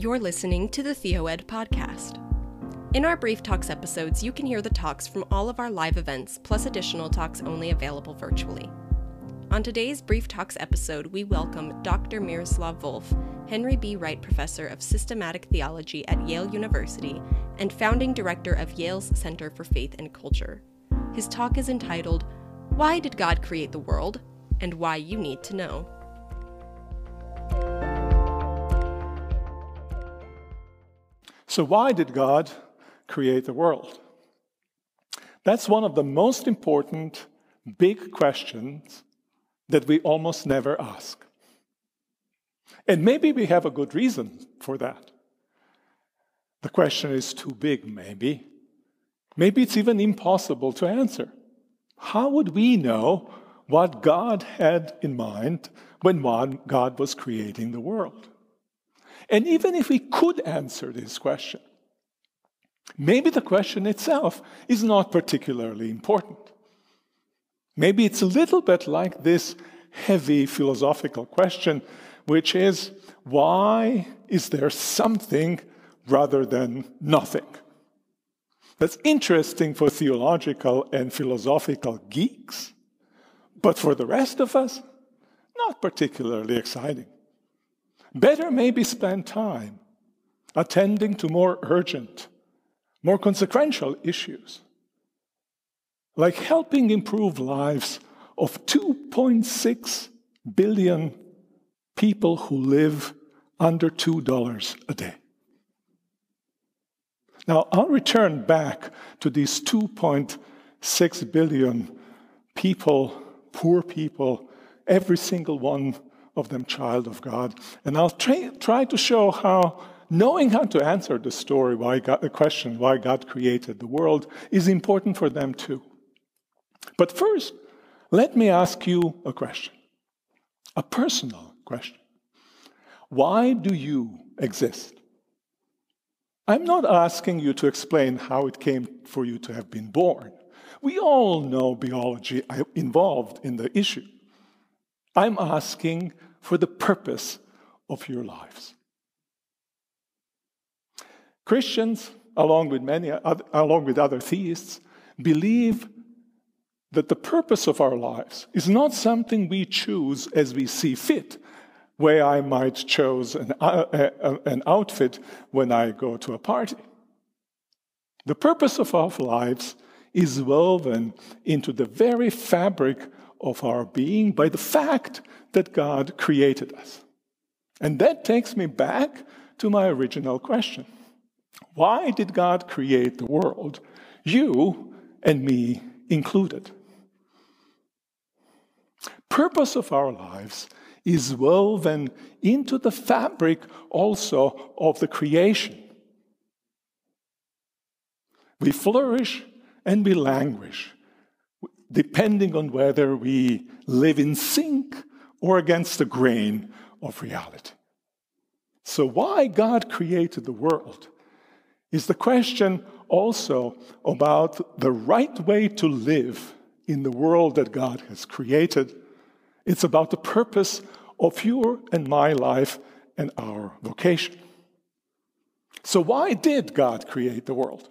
You're listening to the TheoEd podcast. In our Brief Talks episodes, you can hear the talks from all of our live events, plus additional talks only available virtually. On today's Brief Talks episode, we welcome Dr. Miroslav Volf, Henry B. Wright Professor of Systematic Theology at Yale University and founding director of Yale's Center for Faith and Culture. His talk is entitled, Why Did God Create the World? and Why You Need to Know. So, why did God create the world? That's one of the most important big questions that we almost never ask. And maybe we have a good reason for that. The question is too big, maybe. Maybe it's even impossible to answer. How would we know what God had in mind when God was creating the world? And even if we could answer this question, maybe the question itself is not particularly important. Maybe it's a little bit like this heavy philosophical question, which is why is there something rather than nothing? That's interesting for theological and philosophical geeks, but for the rest of us, not particularly exciting. Better maybe spend time attending to more urgent, more consequential issues, like helping improve lives of 2.6 billion people who live under $2 a day. Now, I'll return back to these 2.6 billion people, poor people, every single one of them child of God. And I'll try, try to show how knowing how to answer the story, why God, the question, why God created the world, is important for them too. But first, let me ask you a question, a personal question. Why do you exist? I'm not asking you to explain how it came for you to have been born. We all know biology uh, involved in the issue. I'm asking for the purpose of your lives. Christians, along with many along with other theists, believe that the purpose of our lives is not something we choose as we see fit, where I might choose an, uh, uh, an outfit when I go to a party. The purpose of our lives is woven into the very fabric of our being by the fact that God created us. And that takes me back to my original question Why did God create the world, you and me included? Purpose of our lives is woven into the fabric also of the creation. We flourish and we languish depending on whether we live in sync or against the grain of reality. So, why God created the world is the question also about the right way to live in the world that God has created. It's about the purpose of your and my life and our vocation. So, why did God create the world?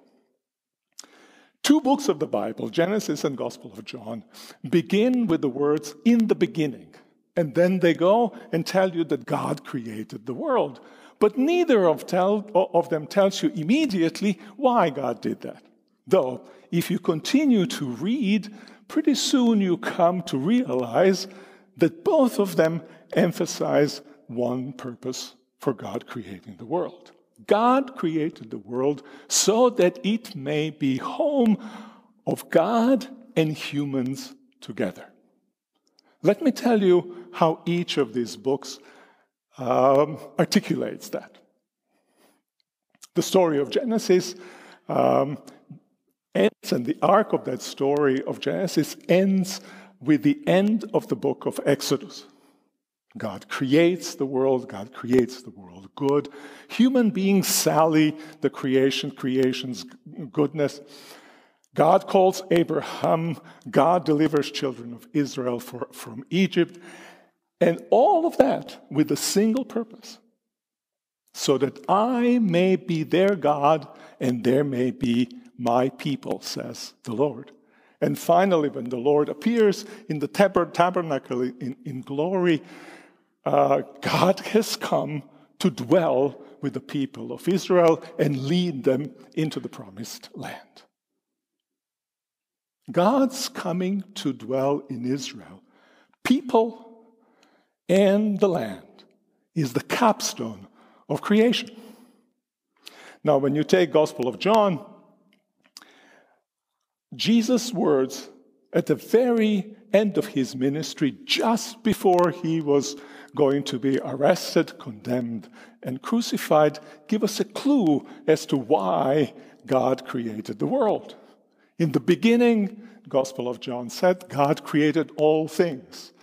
Two books of the Bible, Genesis and Gospel of John, begin with the words, in the beginning. And then they go and tell you that God created the world. But neither of, tell, of them tells you immediately why God did that. Though, if you continue to read, pretty soon you come to realize that both of them emphasize one purpose for God creating the world. God created the world so that it may be home of God and humans together. Let me tell you how each of these books um, articulates that. The story of Genesis um, ends, and the arc of that story of Genesis ends with the end of the book of Exodus. God creates the world, God creates the world good. Human beings sally the creation, creation's goodness. God calls Abraham, God delivers children of Israel for, from Egypt, and all of that with a single purpose so that I may be their God and there may be my people, says the Lord. And finally, when the Lord appears in the tabernacle in, in glory, uh, God has come to dwell with the people of Israel and lead them into the promised land. God's coming to dwell in Israel, people and the land, is the capstone of creation. Now, when you take Gospel of John, Jesus' words at the very end of his ministry, just before he was going to be arrested, condemned, and crucified, give us a clue as to why God created the world. In the beginning, Gospel of John said, God created all things.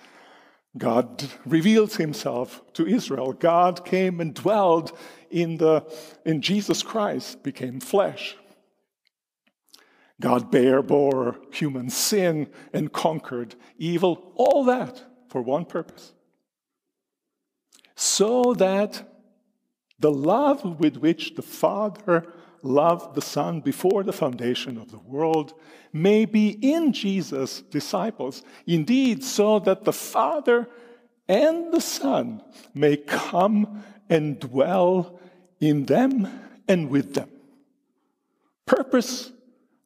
God reveals himself to Israel. God came and dwelled in, the, in Jesus Christ, became flesh. God bare bore human sin and conquered evil, all that for one purpose. So that the love with which the Father loved the Son before the foundation of the world may be in Jesus' disciples, indeed, so that the Father and the Son may come and dwell in them and with them. Purpose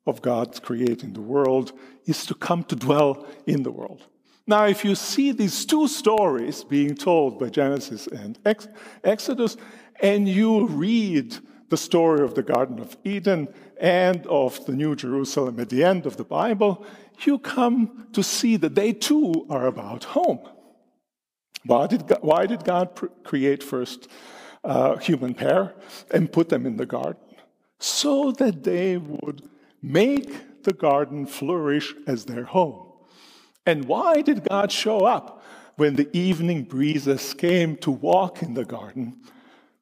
of God's creating the world is to come to dwell in the world. Now, if you see these two stories being told by Genesis and Ex- Exodus, and you read the story of the Garden of Eden and of the New Jerusalem at the end of the Bible, you come to see that they too are about home. Why did God, why did God create first uh, human pair and put them in the garden? So that they would make the garden flourish as their home. And why did God show up when the evening breezes came to walk in the garden?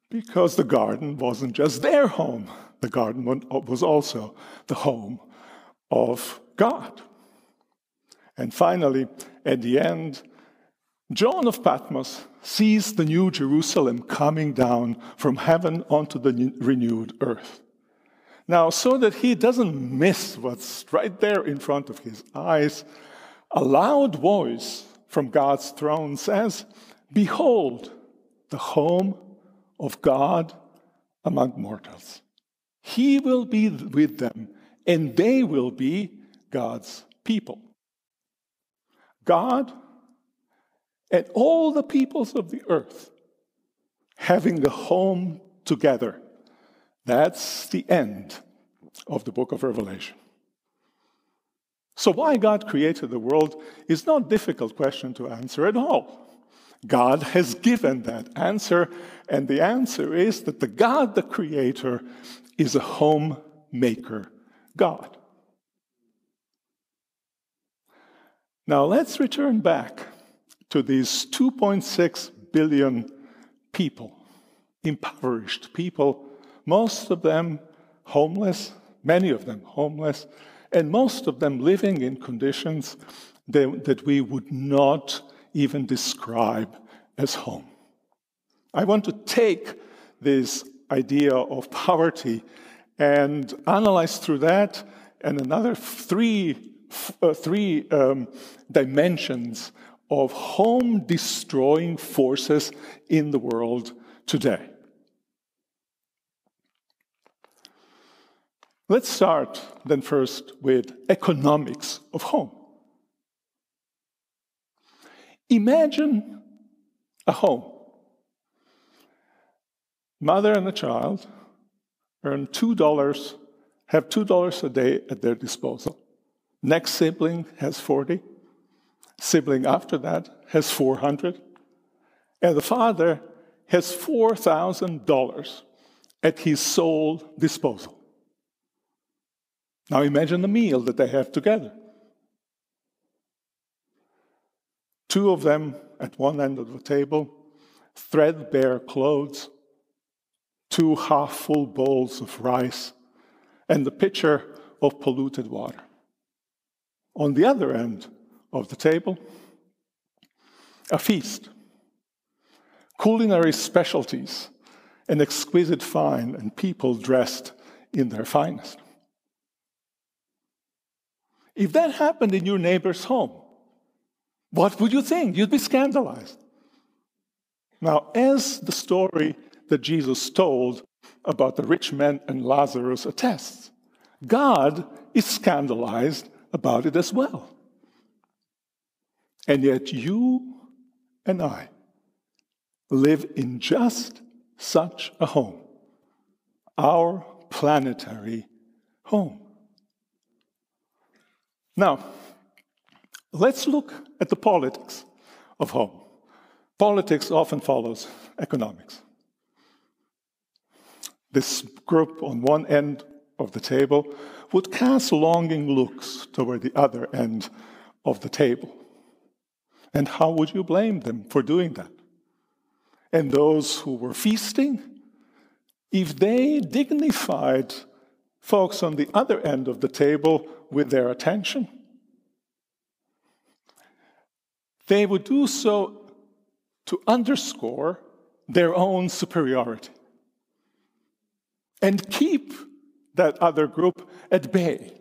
Because the garden wasn't just their home, the garden was also the home of God. And finally, at the end, John of Patmos sees the new Jerusalem coming down from heaven onto the renewed earth. Now, so that he doesn't miss what's right there in front of his eyes, a loud voice from God's throne says, Behold, the home of God among mortals. He will be with them, and they will be God's people. God and all the peoples of the earth having a home together that's the end of the book of Revelation. So, why God created the world is not a difficult question to answer at all. God has given that answer, and the answer is that the God, the Creator, is a homemaker God. Now, let's return back to these 2.6 billion people, impoverished people most of them homeless, many of them homeless, and most of them living in conditions that, that we would not even describe as home. I want to take this idea of poverty and analyze through that and another three, uh, three um, dimensions of home destroying forces in the world today. Let's start then first with economics of home. Imagine a home. Mother and a child earn $2, have $2 a day at their disposal. Next sibling has 40. Sibling after that has 400. And the father has $4,000 at his sole disposal. Now imagine the meal that they have together. Two of them at one end of the table, threadbare clothes, two half full bowls of rice, and the pitcher of polluted water. On the other end of the table, a feast, culinary specialties, an exquisite fine and people dressed in their finest. If that happened in your neighbor's home, what would you think? You'd be scandalized. Now, as the story that Jesus told about the rich man and Lazarus attests, God is scandalized about it as well. And yet, you and I live in just such a home, our planetary home. Now, let's look at the politics of home. Politics often follows economics. This group on one end of the table would cast longing looks toward the other end of the table. And how would you blame them for doing that? And those who were feasting, if they dignified folks on the other end of the table with their attention, they would do so to underscore their own superiority and keep that other group at bay.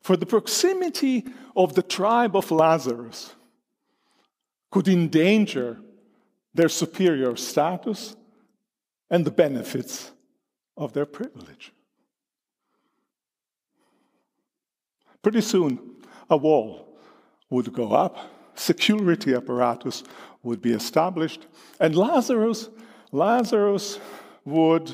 For the proximity of the tribe of Lazarus could endanger their superior status and the benefits of their privilege. Pretty soon, a wall would go up, security apparatus would be established, and Lazarus, Lazarus would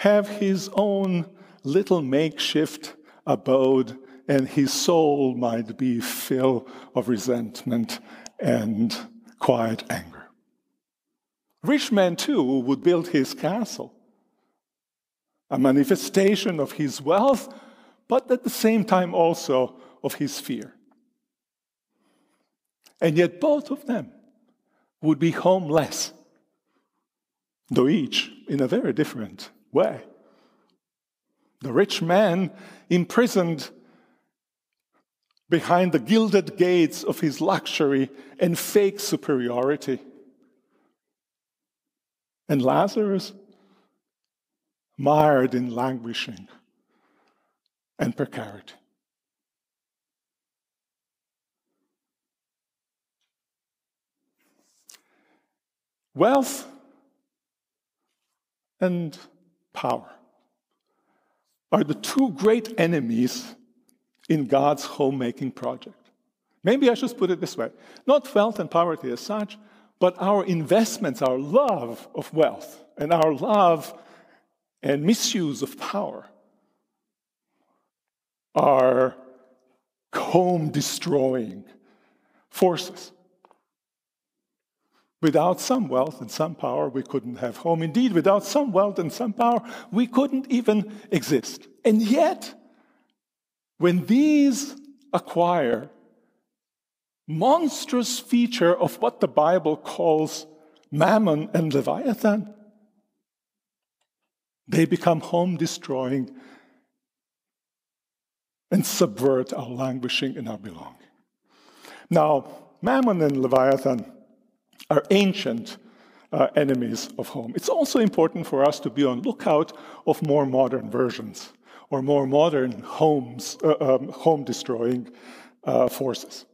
have his own little makeshift abode, and his soul might be full of resentment and quiet anger. Rich man, too, would build his castle, a manifestation of his wealth, but at the same time also of his fear. And yet, both of them would be homeless, though each in a very different way. The rich man imprisoned behind the gilded gates of his luxury and fake superiority. And Lazarus, mired in languishing and precarity. Wealth and power are the two great enemies in God's homemaking project. Maybe I should put it this way not wealth and poverty as such, but our investments, our love of wealth, and our love and misuse of power are home destroying forces. Without some wealth and some power, we couldn't have home. Indeed, without some wealth and some power, we couldn't even exist. And yet, when these acquire monstrous feature of what the Bible calls mammon and leviathan, they become home destroying and subvert our languishing and our belonging. Now, mammon and leviathan are ancient uh, enemies of home. It's also important for us to be on lookout of more modern versions or more modern homes, uh, um, home destroying uh, forces.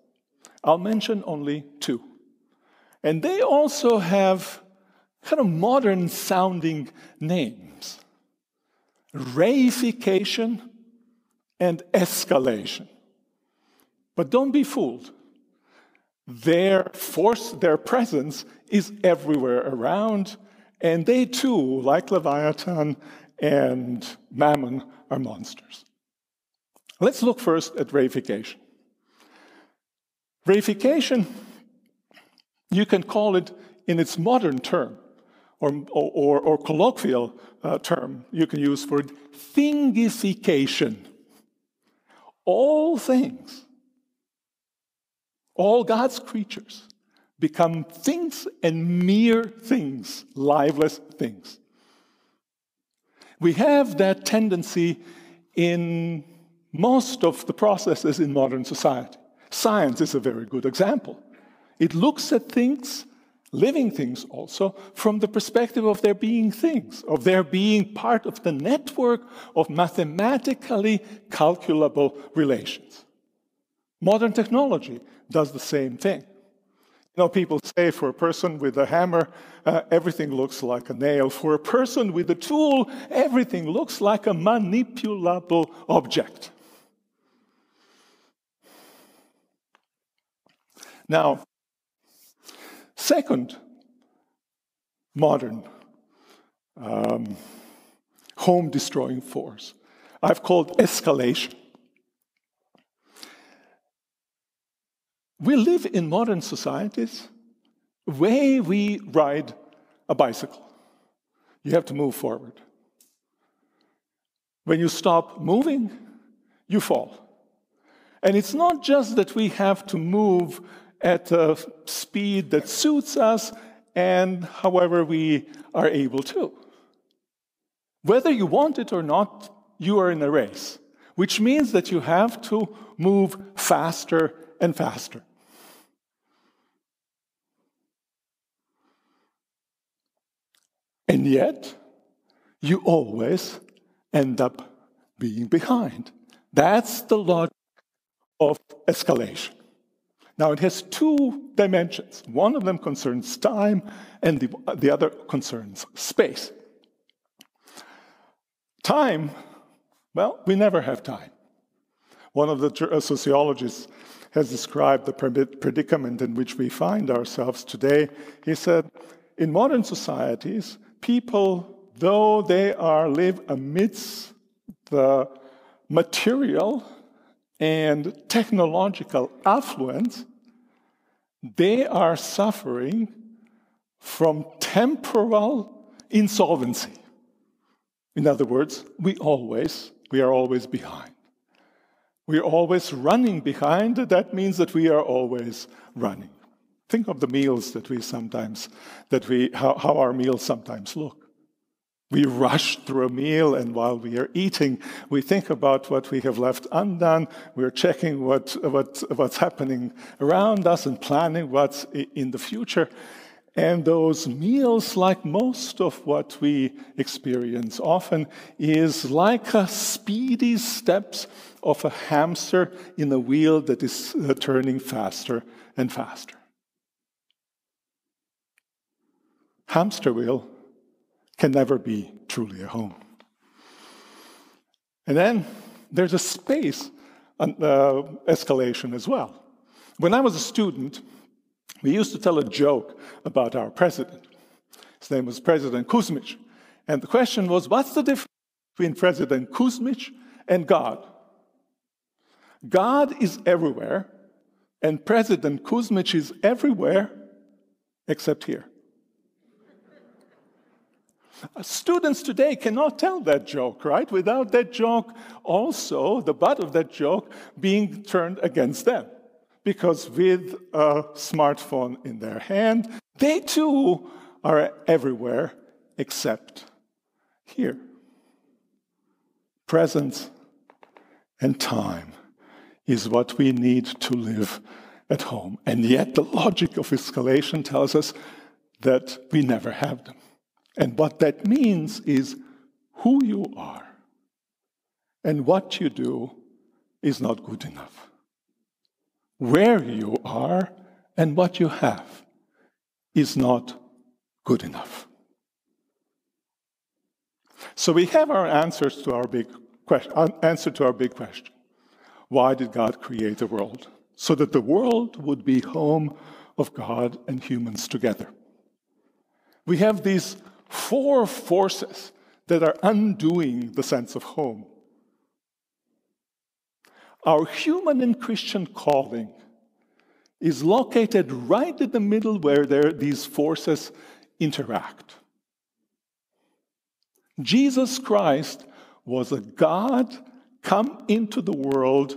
I'll mention only two. And they also have kind of modern sounding names reification and escalation. But don't be fooled. Their force, their presence is everywhere around, and they too, like Leviathan and Mammon, are monsters. Let's look first at reification. Reification, you can call it in its modern term, or, or, or colloquial uh, term you can use for it, thingification. All things all God's creatures become things and mere things, liveless things. We have that tendency in most of the processes in modern society. Science is a very good example. It looks at things living things also, from the perspective of their being things, of their being part of the network of mathematically calculable relations. Modern technology does the same thing. You know, people say for a person with a hammer, uh, everything looks like a nail. For a person with a tool, everything looks like a manipulable object. Now, second modern um, home destroying force I've called escalation. We live in modern societies where we ride a bicycle. You have to move forward. When you stop moving, you fall. And it's not just that we have to move at a speed that suits us and however we are able to. Whether you want it or not, you are in a race, which means that you have to move faster and faster. And yet, you always end up being behind. That's the logic of escalation. Now, it has two dimensions. One of them concerns time, and the, the other concerns space. Time, well, we never have time. One of the uh, sociologists has described the predicament in which we find ourselves today. He said, in modern societies, people, though they are live amidst the material and technological affluence, they are suffering from temporal insolvency. In other words, we always, we are always behind. We are always running behind. That means that we are always running. Think of the meals that we sometimes, that we, how, how our meals sometimes look. We rush through a meal, and while we are eating, we think about what we have left undone. We're checking what, what, what's happening around us and planning what's in the future. And those meals, like most of what we experience often, is like a speedy steps of a hamster in a wheel that is uh, turning faster and faster. Hamster wheel can never be truly a home. And then there's a space uh, escalation as well. When I was a student, we used to tell a joke about our president. His name was President Kuzmich. And the question was what's the difference between President Kuzmich and God? God is everywhere, and President Kuzmich is everywhere except here. Students today cannot tell that joke, right? Without that joke, also the butt of that joke being turned against them. Because with a smartphone in their hand, they too are everywhere except here. Presence and time is what we need to live at home. And yet, the logic of escalation tells us that we never have them. And what that means is who you are and what you do is not good enough. Where you are and what you have is not good enough. So we have our answers to our big question, answer to our big question. Why did God create the world? So that the world would be home of God and humans together. We have these four forces that are undoing the sense of home. Our human and Christian calling is located right in the middle where there, these forces interact. Jesus Christ was a God come into the world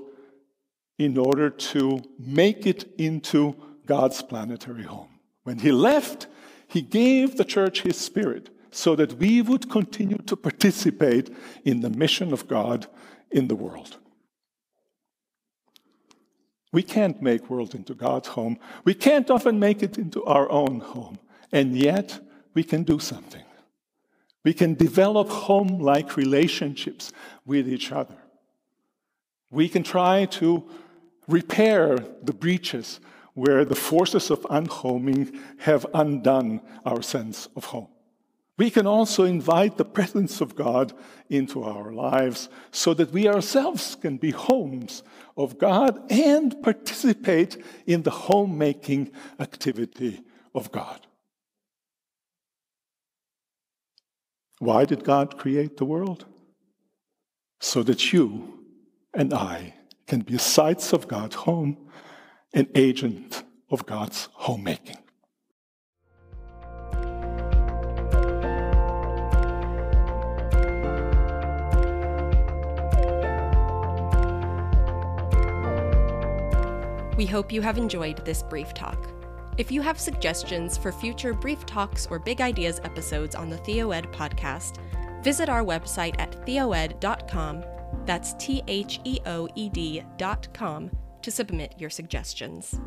in order to make it into God's planetary home. When he left, he gave the church His Spirit so that we would continue to participate in the mission of God in the world. We can't make world into God's home. We can't often make it into our own home. And yet, we can do something. We can develop home like relationships with each other. We can try to repair the breaches where the forces of unhoming have undone our sense of home. We can also invite the presence of God into our lives so that we ourselves can be homes of God and participate in the homemaking activity of God. Why did God create the world? So that you and I can be sites of God's home, an agent of God's homemaking. We hope you have enjoyed this brief talk. If you have suggestions for future brief talks or big ideas episodes on the TheoEd podcast, visit our website at theoed.com. That's T H E O E D.com to submit your suggestions.